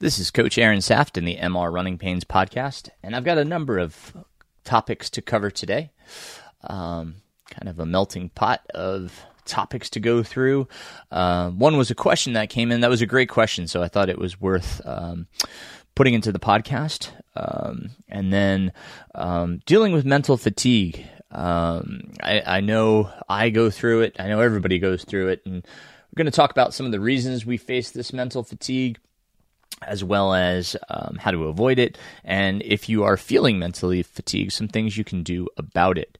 This is Coach Aaron Saft in the MR Running Pains podcast, and I've got a number of topics to cover today. Um, kind of a melting pot of topics to go through. Uh, one was a question that came in. That was a great question, so I thought it was worth um, putting into the podcast. Um, and then um, dealing with mental fatigue. Um, I, I know I go through it. I know everybody goes through it, and we're going to talk about some of the reasons we face this mental fatigue as well as um, how to avoid it, and if you are feeling mentally fatigued, some things you can do about it.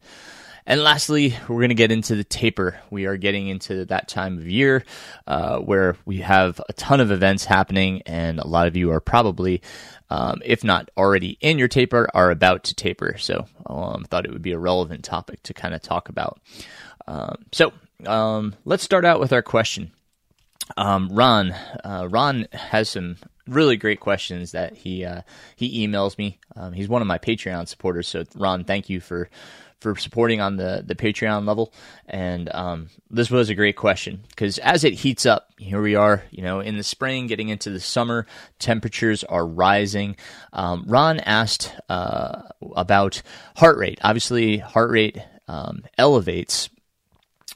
And lastly, we're going to get into the taper. We are getting into that time of year uh, where we have a ton of events happening, and a lot of you are probably, um, if not already in your taper, are about to taper. So um, thought it would be a relevant topic to kind of talk about. Um, so um, let's start out with our question. Um, Ron, uh, Ron has some really great questions that he uh, he emails me. Um, he's one of my Patreon supporters, so Ron, thank you for for supporting on the the Patreon level. And um, this was a great question because as it heats up, here we are, you know, in the spring, getting into the summer, temperatures are rising. Um, Ron asked uh, about heart rate. Obviously, heart rate um, elevates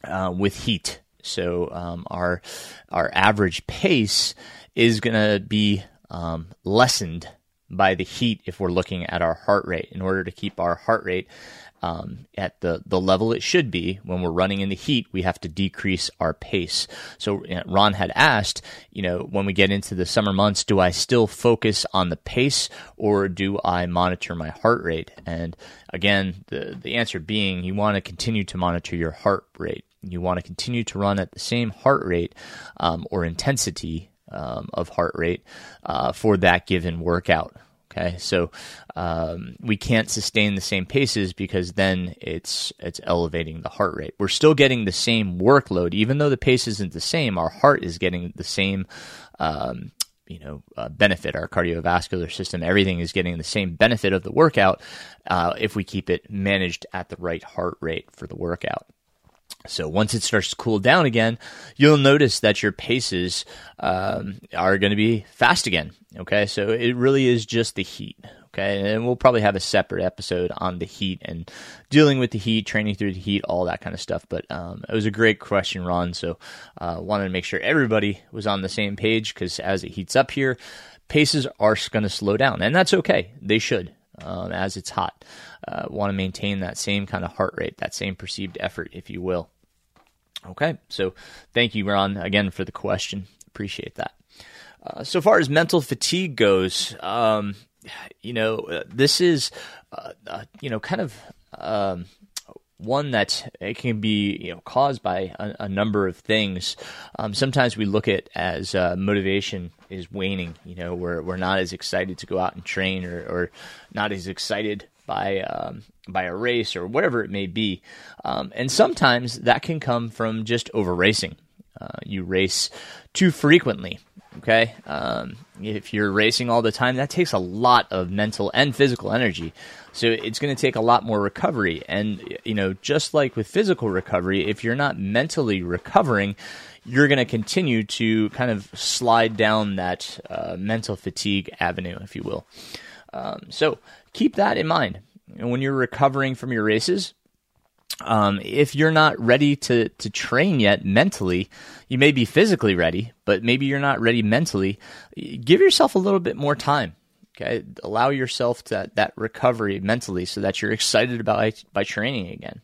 uh, with heat. So um, our our average pace is going to be um, lessened by the heat if we're looking at our heart rate. In order to keep our heart rate um, at the, the level it should be when we're running in the heat, we have to decrease our pace. So Ron had asked, you know, when we get into the summer months, do I still focus on the pace or do I monitor my heart rate? And again, the, the answer being you want to continue to monitor your heart rate. You want to continue to run at the same heart rate um, or intensity um, of heart rate uh, for that given workout. Okay, so um, we can't sustain the same paces because then it's it's elevating the heart rate. We're still getting the same workload, even though the pace isn't the same. Our heart is getting the same, um, you know, uh, benefit. Our cardiovascular system, everything is getting the same benefit of the workout uh, if we keep it managed at the right heart rate for the workout. So once it starts to cool down again, you'll notice that your paces um, are going to be fast again. Okay, so it really is just the heat. Okay, and we'll probably have a separate episode on the heat and dealing with the heat, training through the heat, all that kind of stuff. But um, it was a great question, Ron. So uh, wanted to make sure everybody was on the same page because as it heats up here, paces are going to slow down, and that's okay. They should um, as it's hot. Uh, Want to maintain that same kind of heart rate, that same perceived effort, if you will. Okay, so thank you, Ron, again for the question. Appreciate that. Uh, so far as mental fatigue goes, um, you know, uh, this is, uh, uh you know, kind of um, one that it can be you know caused by a, a number of things. Um, sometimes we look at as uh, motivation is waning. You know, we're we're not as excited to go out and train, or, or not as excited by um, by a race or whatever it may be. Um, and sometimes that can come from just over racing. Uh, you race too frequently. Okay, um, if you're racing all the time, that takes a lot of mental and physical energy. So it's going to take a lot more recovery. And you know, just like with physical recovery, if you're not mentally recovering, you're going to continue to kind of slide down that uh, mental fatigue avenue, if you will. Um, so keep that in mind when you're recovering from your races. Um, if you're not ready to, to train yet mentally, you may be physically ready, but maybe you're not ready mentally. Give yourself a little bit more time. Okay, allow yourself that that recovery mentally, so that you're excited about by training again.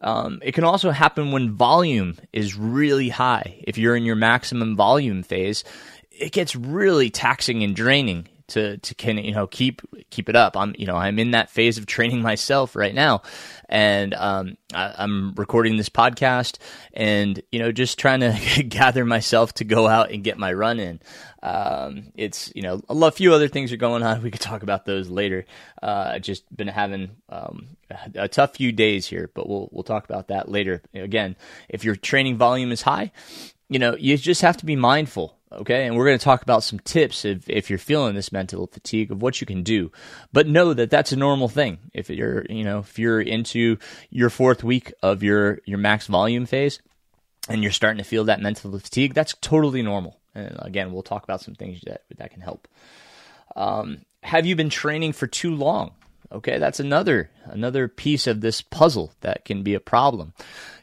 Um, it can also happen when volume is really high. If you're in your maximum volume phase, it gets really taxing and draining to to can you know keep keep it up. I'm you know I'm in that phase of training myself right now, and um, I, am recording this podcast, and you know just trying to gather myself to go out and get my run in. Um, it's you know a few other things are going on. We could talk about those later. Uh, just been having um, a tough few days here, but we'll we'll talk about that later. Again, if your training volume is high, you know you just have to be mindful okay and we're going to talk about some tips if, if you're feeling this mental fatigue of what you can do but know that that's a normal thing if you're you know if you're into your fourth week of your your max volume phase and you're starting to feel that mental fatigue that's totally normal And again, we'll talk about some things that that can help. Um, have you been training for too long? Okay, that's another another piece of this puzzle that can be a problem.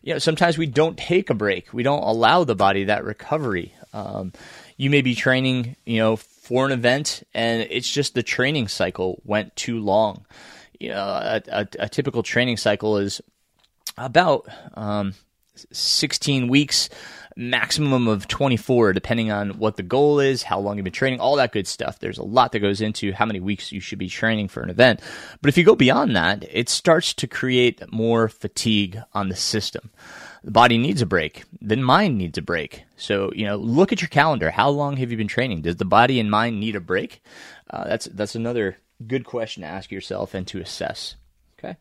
You know, sometimes we don't take a break. We don't allow the body that recovery. Um, you may be training, you know, for an event, and it's just the training cycle went too long. You know, a, a, a typical training cycle is about um, 16 weeks maximum of 24, depending on what the goal is, how long you've been training, all that good stuff. There's a lot that goes into how many weeks you should be training for an event. But if you go beyond that, it starts to create more fatigue on the system. The body needs a break. The mind needs a break. So, you know, look at your calendar. How long have you been training? Does the body and mind need a break? Uh, that's, that's another good question to ask yourself and to assess. Okay.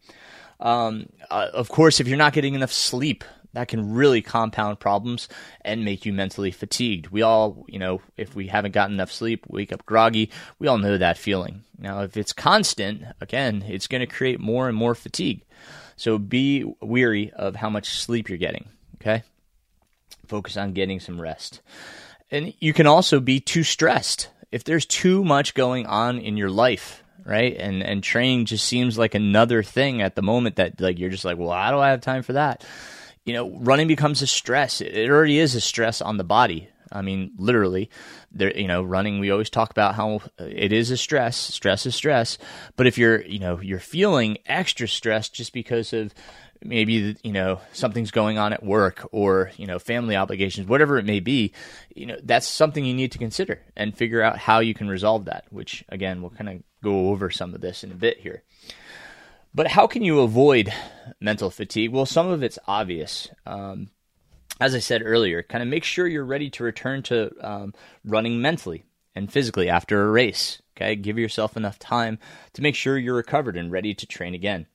Um, uh, of course, if you're not getting enough sleep, that can really compound problems and make you mentally fatigued. We all, you know, if we haven't gotten enough sleep, wake up groggy, we all know that feeling. Now, if it's constant, again, it's going to create more and more fatigue. So be weary of how much sleep you're getting, okay? Focus on getting some rest. And you can also be too stressed. If there's too much going on in your life, right? And and training just seems like another thing at the moment that like you're just like, well, how do I have time for that? you know, running becomes a stress. It already is a stress on the body. I mean, literally, there. You know, running. We always talk about how it is a stress. Stress is stress. But if you're, you know, you're feeling extra stress just because of maybe you know something's going on at work or you know family obligations, whatever it may be, you know, that's something you need to consider and figure out how you can resolve that. Which again, we'll kind of go over some of this in a bit here. But how can you avoid mental fatigue? Well, some of it's obvious. Um, as I said earlier, kind of make sure you're ready to return to um, running mentally and physically after a race. Okay, give yourself enough time to make sure you're recovered and ready to train again.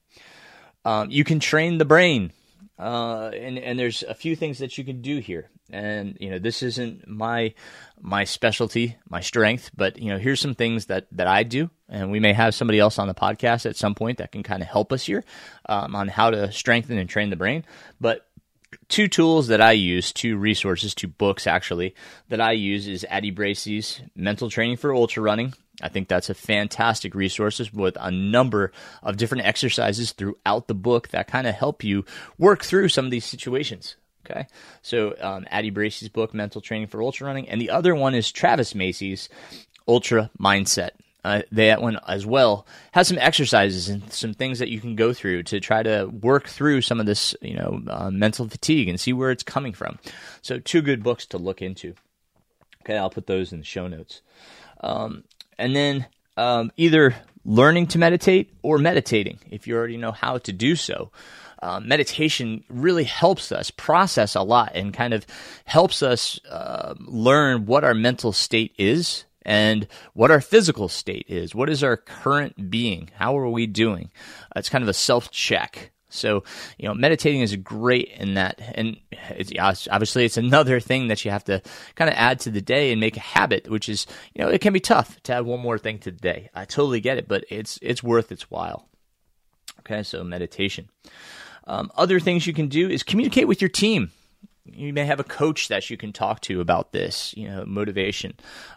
Um, you can train the brain, uh, and and there's a few things that you can do here. And you know, this isn't my my specialty, my strength, but you know, here's some things that that I do and we may have somebody else on the podcast at some point that can kind of help us here um, on how to strengthen and train the brain. But two tools that I use, two resources, two books actually that I use is Addie Bracy's Mental Training for Ultra Running. I think that's a fantastic resource with a number of different exercises throughout the book that kind of help you work through some of these situations. Okay, so um, Addie Bracy's book, Mental Training for Ultra Running, and the other one is Travis Macy's Ultra Mindset uh, that one as well has some exercises and some things that you can go through to try to work through some of this, you know, uh, mental fatigue and see where it's coming from. So, two good books to look into. Okay, I'll put those in the show notes. Um, and then um, either learning to meditate or meditating if you already know how to do so. Uh, meditation really helps us process a lot and kind of helps us uh, learn what our mental state is and what our physical state is. What is our current being? How are we doing? It's kind of a self check. So, you know, meditating is great in that. And it's, obviously, it's another thing that you have to kind of add to the day and make a habit, which is, you know, it can be tough to add one more thing to the day. I totally get it, but it's, it's worth its while. Okay, so meditation. Um, other things you can do is communicate with your team you may have a coach that you can talk to about this, you know, motivation.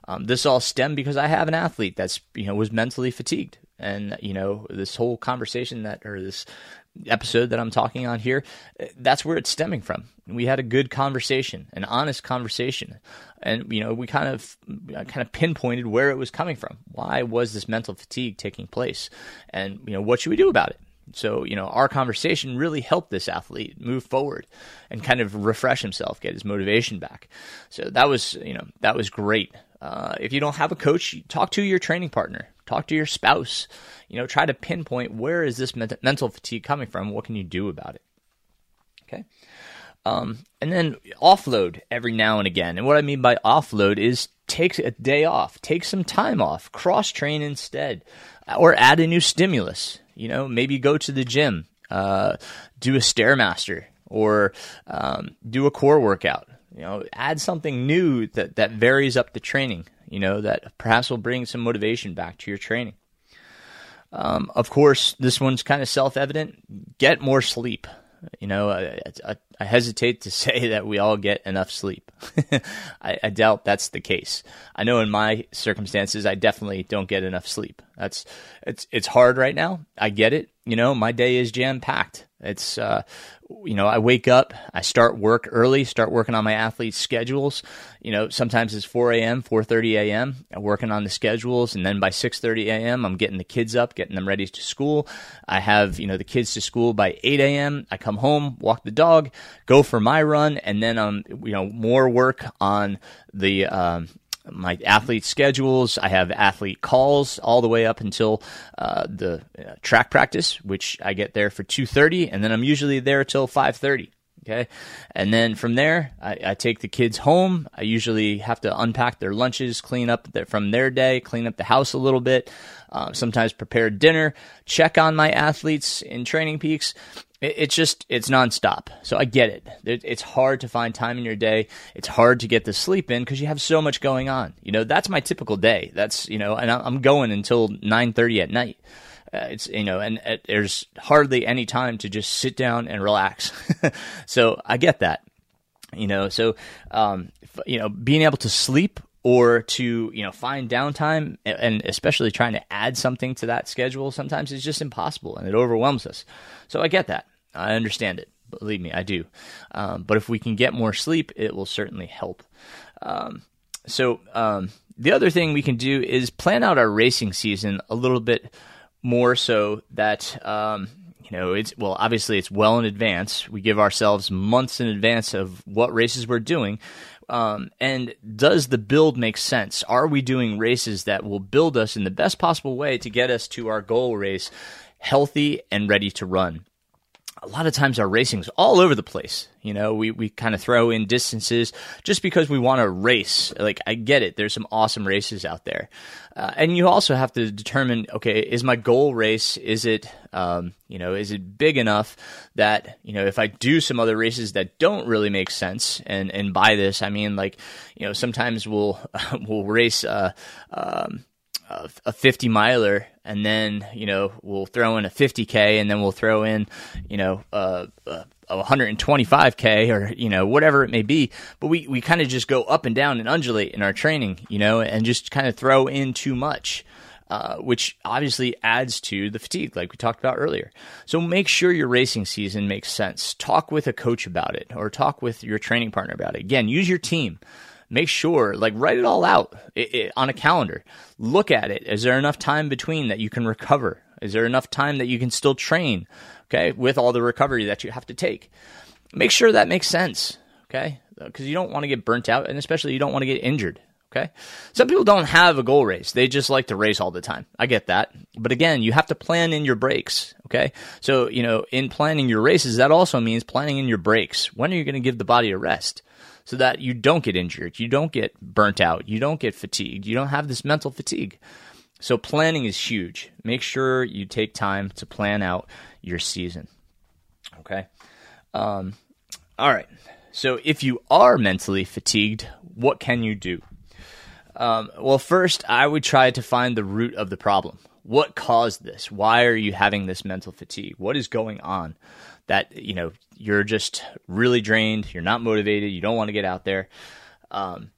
Um, this all stemmed because I have an athlete that's, you know, was mentally fatigued. And, you know, this whole conversation that, or this episode that I'm talking on here, that's where it's stemming from. We had a good conversation, an honest conversation. And, you know, we kind of, kind of pinpointed where it was coming from. Why was this mental fatigue taking place? And, you know, what should we do about it? So, you know, our conversation really helped this athlete move forward and kind of refresh himself, get his motivation back. So that was, you know, that was great. Uh, if you don't have a coach, talk to your training partner, talk to your spouse. You know, try to pinpoint where is this mental fatigue coming from? What can you do about it? Okay. Um, and then offload every now and again. And what I mean by offload is take a day off, take some time off, cross train instead, or add a new stimulus. You know, maybe go to the gym, uh, do a stairmaster, or um, do a core workout. You know, add something new that that varies up the training. You know, that perhaps will bring some motivation back to your training. Um, of course, this one's kind of self evident. Get more sleep. You know, I, I, I hesitate to say that we all get enough sleep. I, I doubt that's the case. I know in my circumstances, I definitely don't get enough sleep. That's it's it's hard right now. I get it. You know, my day is jam packed. It's uh, you know, I wake up, I start work early, start working on my athletes' schedules. You know, sometimes it's 4 a.m., 4:30 a.m. I'm working on the schedules, and then by 6:30 a.m., I'm getting the kids up, getting them ready to school. I have you know the kids to school by 8 a.m. I come home, walk the dog, go for my run, and then um you know more work on the um, my athlete schedules. I have athlete calls all the way up until uh, the uh, track practice, which I get there for two thirty, and then I'm usually there till five thirty. Okay, and then from there, I, I, take the kids home. I usually have to unpack their lunches, clean up from their day, clean up the house a little bit. Uh, sometimes prepare dinner, check on my athletes in Training Peaks, it's just it's nonstop. So I get it. It's hard to find time in your day. It's hard to get the sleep in because you have so much going on. You know, that's my typical day. That's you know, and I'm going until nine thirty at night. Uh, it's you know, and uh, there's hardly any time to just sit down and relax. so I get that. You know, so um, you know, being able to sleep or to you know find downtime and especially trying to add something to that schedule sometimes it's just impossible and it overwhelms us. So i get that. I understand it. Believe me i do. Um, but if we can get more sleep it will certainly help. Um, so um, the other thing we can do is plan out our racing season a little bit more so that um, you know it's well obviously it's well in advance. We give ourselves months in advance of what races we're doing um, and does the build make sense? Are we doing races that will build us in the best possible way to get us to our goal race healthy and ready to run? A lot of times our racing's all over the place. You know, we, we kind of throw in distances just because we want to race. Like, I get it. There's some awesome races out there. Uh, and you also have to determine, okay, is my goal race, is it, um, you know, is it big enough that, you know, if I do some other races that don't really make sense, and, and by this, I mean, like, you know, sometimes we'll, we'll race, uh, um, a 50 miler and then you know we'll throw in a 50k and then we'll throw in you know a, a 125k or you know whatever it may be but we, we kind of just go up and down and undulate in our training you know and just kind of throw in too much uh, which obviously adds to the fatigue, like we talked about earlier. So make sure your racing season makes sense. Talk with a coach about it, or talk with your training partner about it. Again, use your team make sure, like, write it all out it, it, on a calendar. Look at it. Is there enough time between that you can recover? Is there enough time that you can still train? Okay, with all the recovery that you have to take. Make sure that makes sense. Okay, because you don't want to get burnt out, and especially you don't want to get injured. Okay. Some people don't have a goal race. They just like to race all the time. I get that. But again, you have to plan in your breaks. Okay. So, you know, in planning your races, that also means planning in your breaks. When are you going to give the body a rest? So that you don't get injured, you don't get burnt out, you don't get fatigued, you don't have this mental fatigue. So planning is huge. Make sure you take time to plan out your season. Okay. Um, all right. So if you are mentally fatigued, what can you do? Um, well, first, I would try to find the root of the problem. What caused this? Why are you having this mental fatigue? What is going on? that you know you're just really drained, you're not motivated, you don't want to get out there. Um,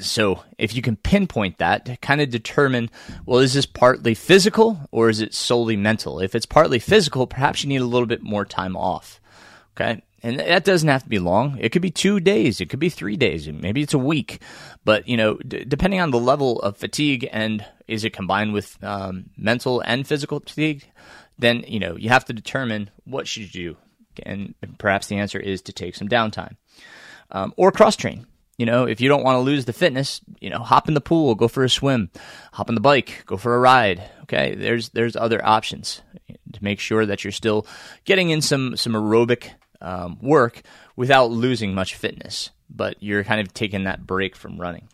so if you can pinpoint that, kind of determine, well, is this partly physical or is it solely mental? If it's partly physical, perhaps you need a little bit more time off. Okay. And that doesn't have to be long. It could be two days. It could be three days. Maybe it's a week. But, you know, d- depending on the level of fatigue and is it combined with um, mental and physical fatigue, then you know you have to determine what should you do, and perhaps the answer is to take some downtime um, or cross train. You know, if you don't want to lose the fitness, you know, hop in the pool, go for a swim, hop on the bike, go for a ride. Okay, there's there's other options to make sure that you're still getting in some some aerobic um, work without losing much fitness, but you're kind of taking that break from running.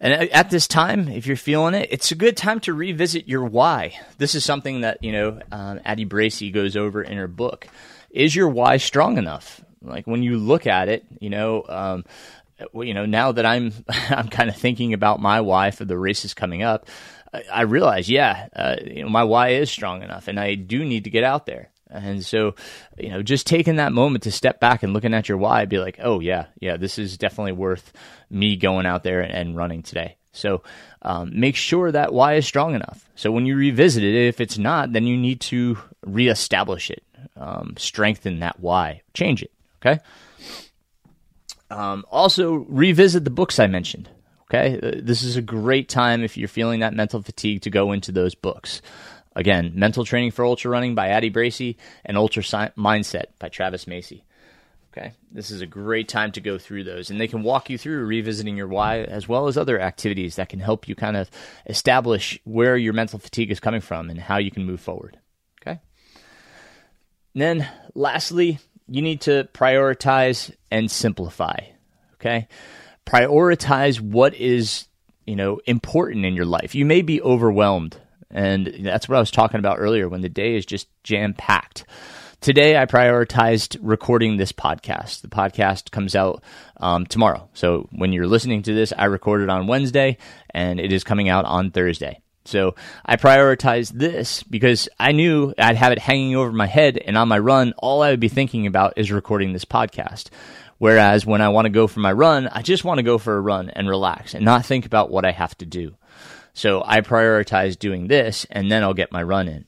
And at this time, if you're feeling it, it's a good time to revisit your why. This is something that you know um, Addie Bracy goes over in her book. Is your why strong enough? Like when you look at it, you know, um, you know. Now that I'm, I'm kind of thinking about my why for the races coming up. I, I realize, yeah, uh, you know, my why is strong enough, and I do need to get out there. And so, you know, just taking that moment to step back and looking at your why, be like, oh, yeah, yeah, this is definitely worth me going out there and running today. So um, make sure that why is strong enough. So when you revisit it, if it's not, then you need to reestablish it, um, strengthen that why, change it. Okay. Um, also, revisit the books I mentioned. Okay, uh, this is a great time if you're feeling that mental fatigue to go into those books. Again, Mental Training for Ultra Running by Addie Bracy and Ultra Mindset by Travis Macy. Okay, this is a great time to go through those, and they can walk you through revisiting your why as well as other activities that can help you kind of establish where your mental fatigue is coming from and how you can move forward. Okay, and then lastly, you need to prioritize and simplify. Okay, prioritize what is you know important in your life. You may be overwhelmed, and that's what I was talking about earlier when the day is just jam packed. Today, I prioritized recording this podcast. The podcast comes out um, tomorrow. So when you're listening to this, I recorded on Wednesday and it is coming out on Thursday. So I prioritized this because I knew I'd have it hanging over my head and on my run, all I would be thinking about is recording this podcast. Whereas when I want to go for my run, I just want to go for a run and relax and not think about what I have to do. So I prioritize doing this and then I'll get my run in.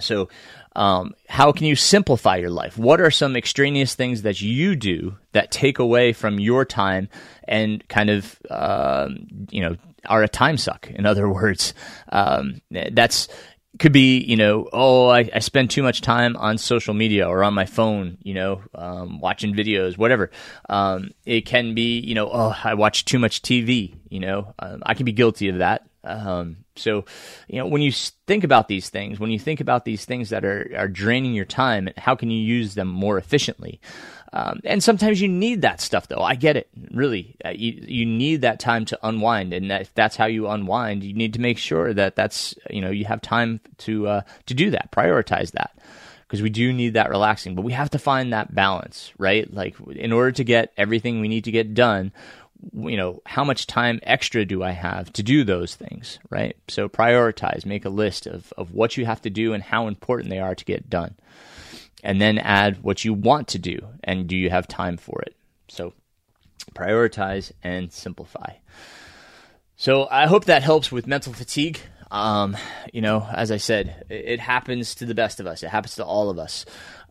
So um, how can you simplify your life? What are some extraneous things that you do that take away from your time and kind of, um, you know, are a time suck? In other words, um, that's could be, you know, oh, I, I, spend too much time on social media or on my phone, you know, um, watching videos, whatever. Um, it can be, you know, oh, I watch too much TV, you know, um, I can be guilty of that. Um, so, you know, when you think about these things, when you think about these things that are, are draining your time, how can you use them more efficiently? Um, and sometimes you need that stuff, though. I get it. Really, uh, you you need that time to unwind, and that, if that's how you unwind, you need to make sure that that's you know you have time to uh, to do that. Prioritize that because we do need that relaxing, but we have to find that balance, right? Like in order to get everything we need to get done, you know, how much time extra do I have to do those things, right? So prioritize, make a list of, of what you have to do and how important they are to get done. And then add what you want to do and do you have time for it? So prioritize and simplify. So I hope that helps with mental fatigue. Um, you know, as I said, it, it happens to the best of us. It happens to all of us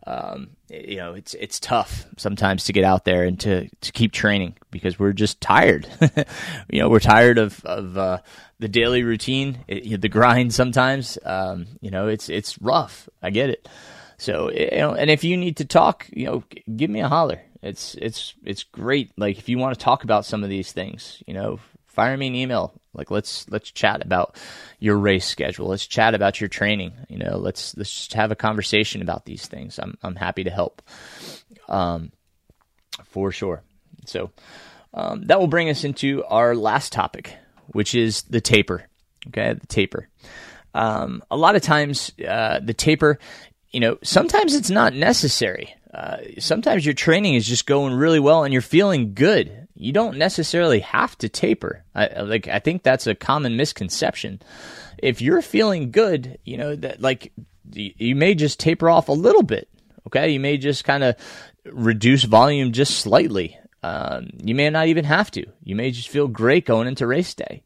um, you know, it's it's tough sometimes to get out there and to, to keep training because we're just tired. you know, we're tired of of uh, the daily routine, it, the grind. Sometimes, um, you know, it's it's rough. I get it. So, you know, and if you need to talk, you know, give me a holler. It's it's it's great. Like if you want to talk about some of these things, you know, fire me an email. Like let's let's chat about your race schedule. Let's chat about your training. You know, let's let's just have a conversation about these things. I'm I'm happy to help. Um, for sure. So um, that will bring us into our last topic, which is the taper. Okay, the taper. Um, a lot of times, uh, the taper, you know, sometimes it's not necessary. Uh, sometimes your training is just going really well and you're feeling good you don't necessarily have to taper. I, like I think that's a common misconception. If you're feeling good, you know that like you may just taper off a little bit. Okay, you may just kind of reduce volume just slightly. Um, you may not even have to. You may just feel great going into race day.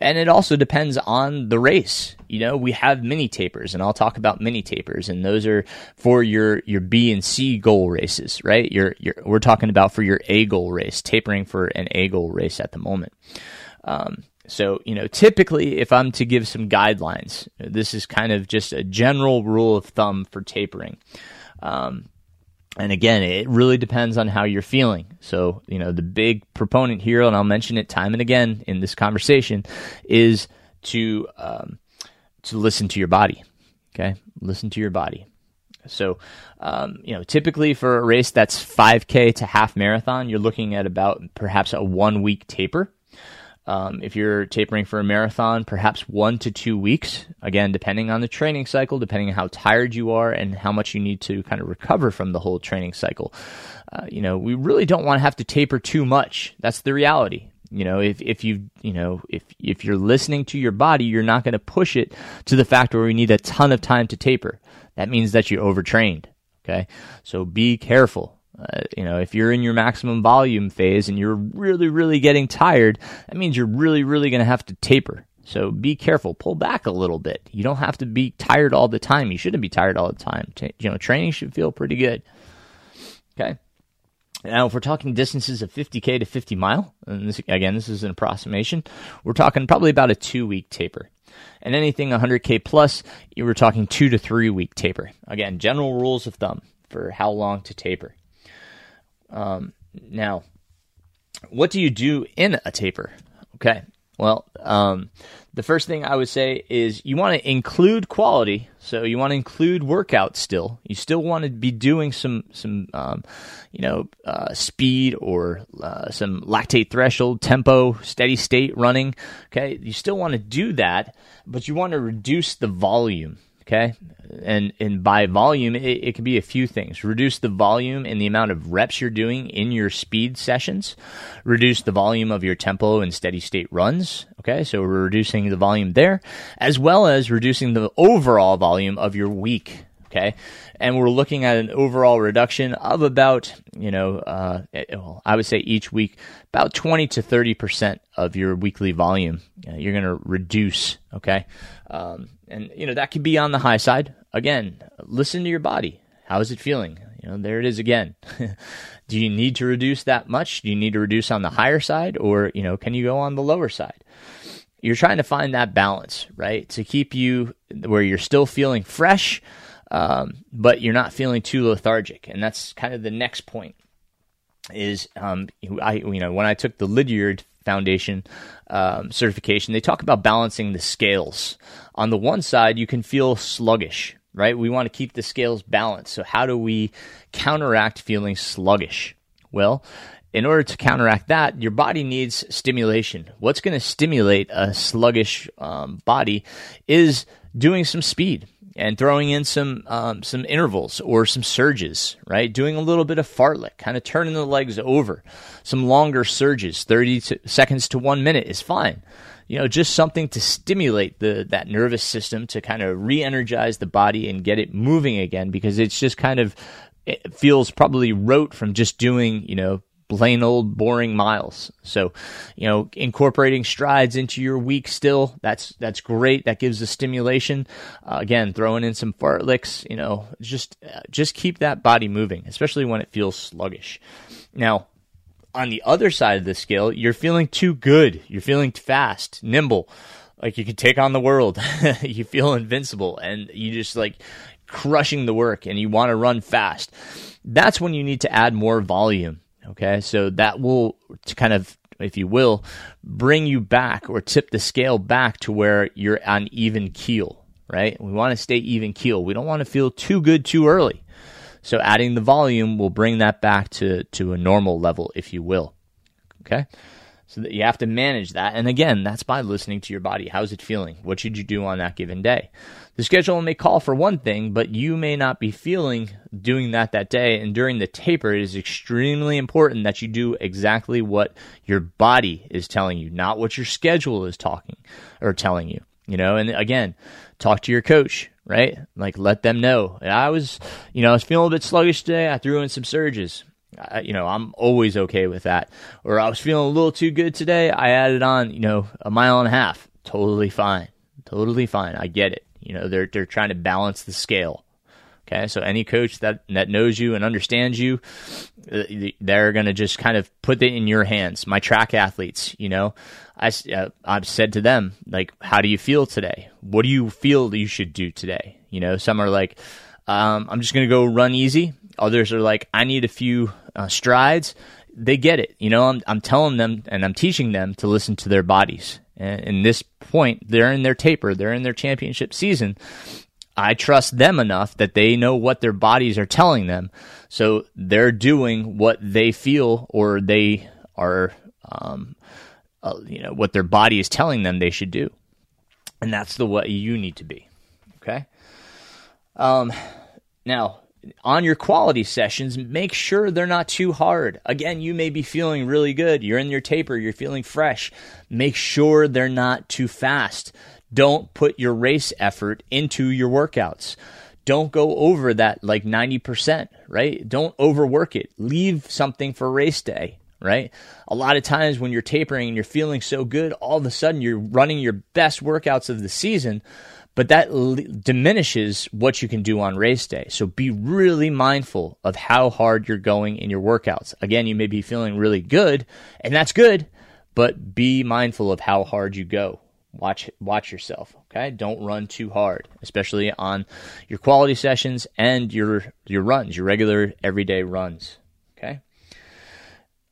And it also depends on the race. You know, we have mini tapers, and I'll talk about mini tapers, and those are for your your B and C goal races, right? Your your we're talking about for your A goal race, tapering for an A goal race at the moment. Um, so, you know, typically, if I'm to give some guidelines, this is kind of just a general rule of thumb for tapering. Um, and again, it really depends on how you're feeling. So, you know, the big proponent here, and I'll mention it time and again in this conversation, is to um, to listen to your body. Okay, listen to your body. So, um, you know, typically for a race that's 5K to half marathon, you're looking at about perhaps a one week taper. Um, if you're tapering for a marathon, perhaps one to two weeks. Again, depending on the training cycle, depending on how tired you are and how much you need to kind of recover from the whole training cycle. Uh, you know, we really don't want to have to taper too much. That's the reality. You know, if if you you know if if you're listening to your body, you're not going to push it to the fact where we need a ton of time to taper. That means that you're overtrained. Okay, so be careful. Uh, you know, if you're in your maximum volume phase and you're really, really getting tired, that means you're really, really going to have to taper. So be careful. Pull back a little bit. You don't have to be tired all the time. You shouldn't be tired all the time. You know, training should feel pretty good. Okay. Now, if we're talking distances of 50k to 50 mile, and this, again, this is an approximation, we're talking probably about a two week taper. And anything 100k plus, you were talking two to three week taper. Again, general rules of thumb for how long to taper. Um, now, what do you do in a taper? Okay, well, um, the first thing I would say is you want to include quality. So you want to include workouts still. You still want to be doing some some um, you know uh, speed or uh, some lactate threshold, tempo, steady state running. Okay, you still want to do that, but you want to reduce the volume. Okay, and and by volume, it, it can be a few things. Reduce the volume and the amount of reps you're doing in your speed sessions. Reduce the volume of your tempo and steady state runs. Okay, so we're reducing the volume there, as well as reducing the overall volume of your week. Okay, and we're looking at an overall reduction of about, you know, uh, eh, I would say each week about 20 to 30 percent of your weekly volume. Uh, you're going to reduce. Okay, um, and you know that could be on the high side. Again, listen to your body. How is it feeling? You know, there it is again. Do you need to reduce that much? Do you need to reduce on the higher side, or you know, can you go on the lower side? You're trying to find that balance, right, to keep you where you're still feeling fresh, um, but you're not feeling too lethargic. And that's kind of the next point. Is um, I you know when I took the Lydiard Foundation um, certification, they talk about balancing the scales. On the one side, you can feel sluggish, right? We want to keep the scales balanced. So, how do we counteract feeling sluggish? Well, in order to counteract that, your body needs stimulation. What's going to stimulate a sluggish um, body is doing some speed and throwing in some um, some intervals or some surges, right? Doing a little bit of fartlek, kind of turning the legs over. Some longer surges, 30 to, seconds to one minute is fine. You know, just something to stimulate the that nervous system to kind of re-energize the body and get it moving again because it's just kind of it feels probably rote from just doing, you know, plain old boring miles. So, you know, incorporating strides into your week still, that's that's great. That gives the stimulation. Uh, again, throwing in some fartleks, you know, just uh, just keep that body moving, especially when it feels sluggish. Now, on the other side of the scale, you're feeling too good. You're feeling fast, nimble, like you can take on the world. you feel invincible and you just like crushing the work and you want to run fast. That's when you need to add more volume Okay, so that will kind of, if you will, bring you back or tip the scale back to where you're on even keel, right? We want to stay even keel. We don't want to feel too good too early. So adding the volume will bring that back to, to a normal level, if you will. Okay? So that you have to manage that. And again, that's by listening to your body. How's it feeling? What should you do on that given day? The schedule may call for one thing, but you may not be feeling doing that that day. And during the taper, it is extremely important that you do exactly what your body is telling you, not what your schedule is talking or telling you. You know, and again, talk to your coach, right? Like let them know. I was, you know, I was feeling a bit sluggish today. I threw in some surges. I, you know, I'm always okay with that. Or I was feeling a little too good today. I added on, you know, a mile and a half. Totally fine. Totally fine. I get it. You know, they're they're trying to balance the scale. Okay, so any coach that that knows you and understands you, uh, they're to just kind of put it in your hands. My track athletes, you know, I uh, I've said to them like, how do you feel today? What do you feel you should do today? You know, some are like, um, I'm just to go run easy. Others are like, I need a few uh, strides. They get it. You know, I'm, I'm telling them and I'm teaching them to listen to their bodies. And this point, they're in their taper, they're in their championship season. I trust them enough that they know what their bodies are telling them. So they're doing what they feel or they are, um, uh, you know, what their body is telling them they should do. And that's the way you need to be. Okay. Um, now, on your quality sessions, make sure they're not too hard. Again, you may be feeling really good. You're in your taper, you're feeling fresh. Make sure they're not too fast. Don't put your race effort into your workouts. Don't go over that like 90%, right? Don't overwork it. Leave something for race day, right? A lot of times when you're tapering and you're feeling so good, all of a sudden you're running your best workouts of the season but that l- diminishes what you can do on race day. So be really mindful of how hard you're going in your workouts. Again, you may be feeling really good, and that's good, but be mindful of how hard you go. Watch watch yourself, okay? Don't run too hard, especially on your quality sessions and your your runs, your regular everyday runs, okay?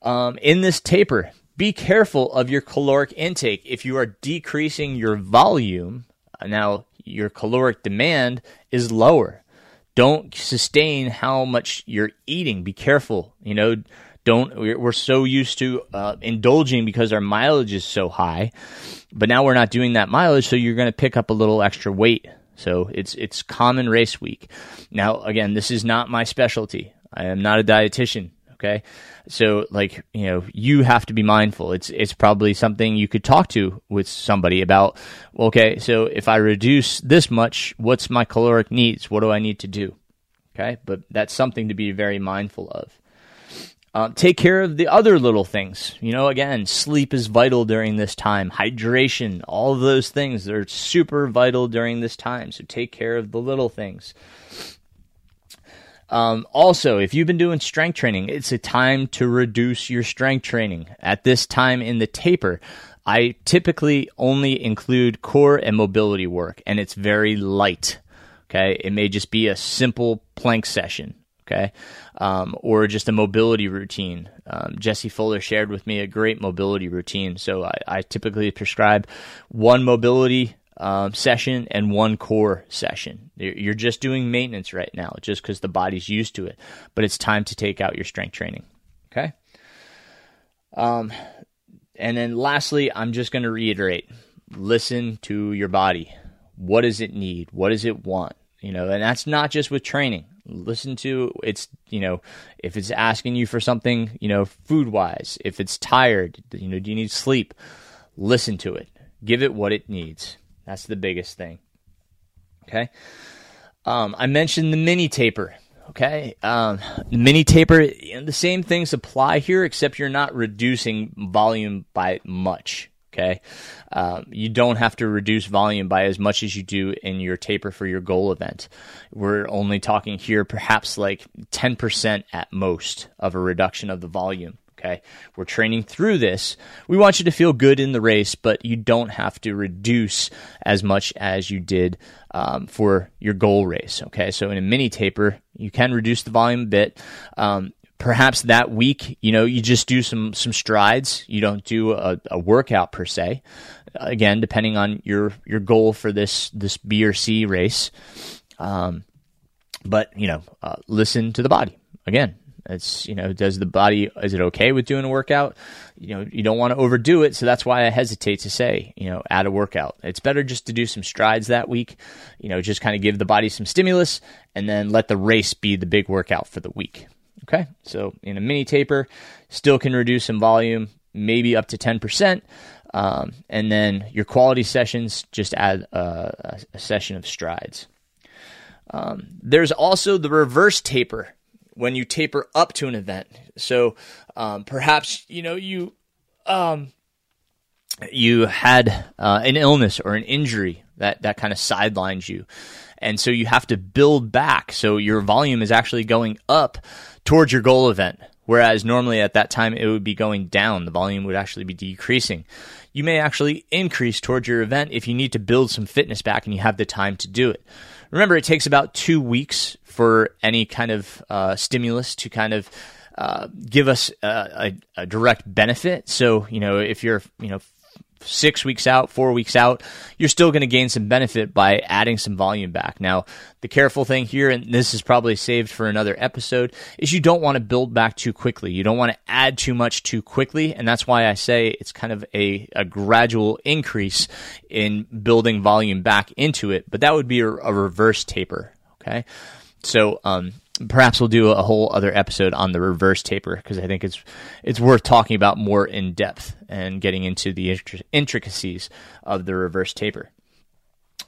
Um, in this taper, be careful of your caloric intake. If you are decreasing your volume, now your caloric demand is lower. Don't sustain how much you're eating. Be careful. You know, don't we're so used to uh, indulging because our mileage is so high, but now we're not doing that mileage, so you're going to pick up a little extra weight. So it's it's common race week. Now again, this is not my specialty. I am not a dietitian. Okay. So like, you know, you have to be mindful. It's it's probably something you could talk to with somebody about, okay, so if I reduce this much, what's my caloric needs? What do I need to do? Okay? But that's something to be very mindful of. Uh, take care of the other little things. You know, again, sleep is vital during this time. Hydration, all of those things, they're super vital during this time. So take care of the little things. Um, also, if you've been doing strength training, it's a time to reduce your strength training. At this time in the taper, I typically only include core and mobility work, and it's very light. Okay, it may just be a simple plank session. Okay, um, or just a mobility routine. Um, Jesse Fuller shared with me a great mobility routine, so I, I typically prescribe one mobility um, session and one core session. You're just doing maintenance right now, just because the body's used to it. But it's time to take out your strength training. Okay. Um, and then lastly, I'm just going to reiterate: listen to your body. What does it need? What does it want? You know, and that's not just with training. Listen to it's you know if it's asking you for something you know food wise. If it's tired, you know, do you need sleep? Listen to it. Give it what it needs. That's the biggest thing. Okay. Um, I mentioned the mini taper. Okay. Um, mini taper, the same things apply here, except you're not reducing volume by much. Okay. Um, you don't have to reduce volume by as much as you do in your taper for your goal event. We're only talking here perhaps like 10% at most of a reduction of the volume. Okay. We're training through this. We want you to feel good in the race, but you don't have to reduce as much as you did um, for your goal race. Okay. So in a mini taper, you can reduce the volume a bit. Um, perhaps that week, you know, you just do some, some strides. You don't do a, a workout per se. Again, depending on your, your goal for this, this B or C race. Um, but, you know, uh, listen to the body. Again, it's you know, does the body is it okay with doing a workout? You know, you don't want to overdo it, so that's why I hesitate to say you know add a workout. It's better just to do some strides that week. You know, just kind of give the body some stimulus, and then let the race be the big workout for the week. Okay, so in a mini taper, still can reduce some volume, maybe up to ten percent. Um, and then your quality sessions, just add a, a session of strides. Um, there's also the reverse taper when you taper up to an event. So um, perhaps you know you um, you had uh, an illness or an injury that that kind of sidelines you, and so you have to build back. So your volume is actually going up towards your goal event. Whereas normally at that time it would be going down, the volume would actually be decreasing. You may actually increase towards your event if you need to build some fitness back and you have the time to do it. Remember, it takes about two weeks for any kind of uh, stimulus to kind of uh, give us a, a, a, direct benefit. So, you know, if you're, you know, six weeks out, four weeks out, you're still going to gain some benefit by adding some volume back. Now, the careful thing here, and this is probably saved for another episode, is you don't want to build back too quickly. You don't want to add too much too quickly. And that's why I say it's kind of a, a gradual increase in building volume back into it. But that would be a, a reverse taper. Okay. So, um, perhaps we'll do a whole other episode on the reverse taper because I think it's it's worth talking about more in depth and getting into the intricacies of the reverse taper.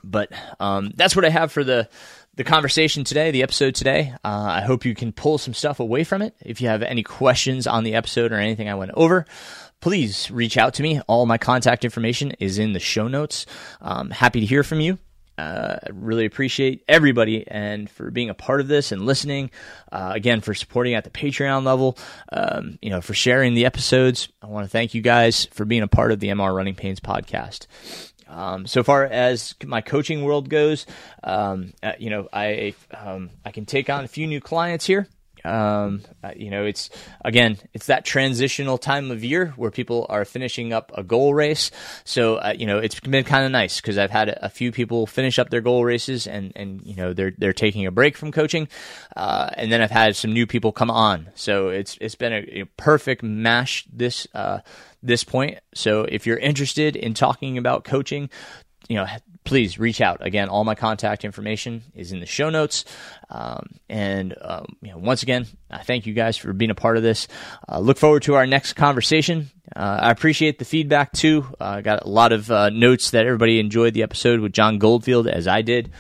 But um, that's what I have for the the conversation today, the episode today. Uh, I hope you can pull some stuff away from it. If you have any questions on the episode or anything I went over, please reach out to me. All my contact information is in the show notes. Um, happy to hear from you. Uh, really appreciate everybody and for being a part of this and listening. Uh, again, for supporting at the Patreon level, um, you know, for sharing the episodes. I want to thank you guys for being a part of the MR Running Pains podcast. Um, so far as my coaching world goes, um, uh, you know, I um, I can take on a few new clients here. Um, uh, you know, it's again, it's that transitional time of year where people are finishing up a goal race. So, uh, you know, it's been kind of nice because I've had a, few people finish up their goal races and, and, you know, they're, they're taking a break from coaching. Uh, and then I've had some new people come on. So it's, it's been a, a perfect mash this, uh, this point. So if you're interested in talking about coaching, you know, please reach out. Again, all my contact information is in the show notes. Um, and um, you know, once again, I thank you guys for being a part of this. Uh, look forward to our next conversation. Uh, I appreciate the feedback too. Uh, I got a lot of uh, notes that everybody enjoyed the episode with John Goldfield, as I did.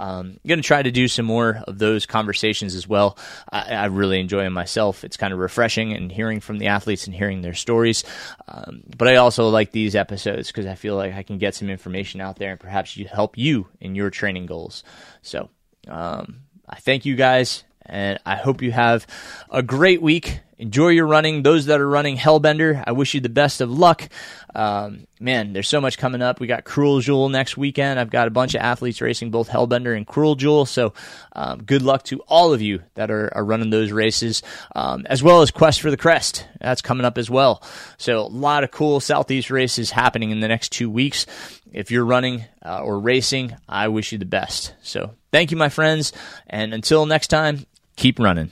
Um, I'm going to try to do some more of those conversations as well. I, I really enjoy them myself. It's kind of refreshing and hearing from the athletes and hearing their stories. Um, but I also like these episodes because I feel like I can get some information out there and perhaps help you in your training goals. So um, I thank you guys and I hope you have a great week. Enjoy your running. Those that are running Hellbender, I wish you the best of luck. Um, man, there's so much coming up. We got Cruel Jewel next weekend. I've got a bunch of athletes racing both Hellbender and Cruel Jewel. So um, good luck to all of you that are, are running those races, um, as well as Quest for the Crest. That's coming up as well. So a lot of cool Southeast races happening in the next two weeks. If you're running uh, or racing, I wish you the best. So thank you, my friends. And until next time, keep running.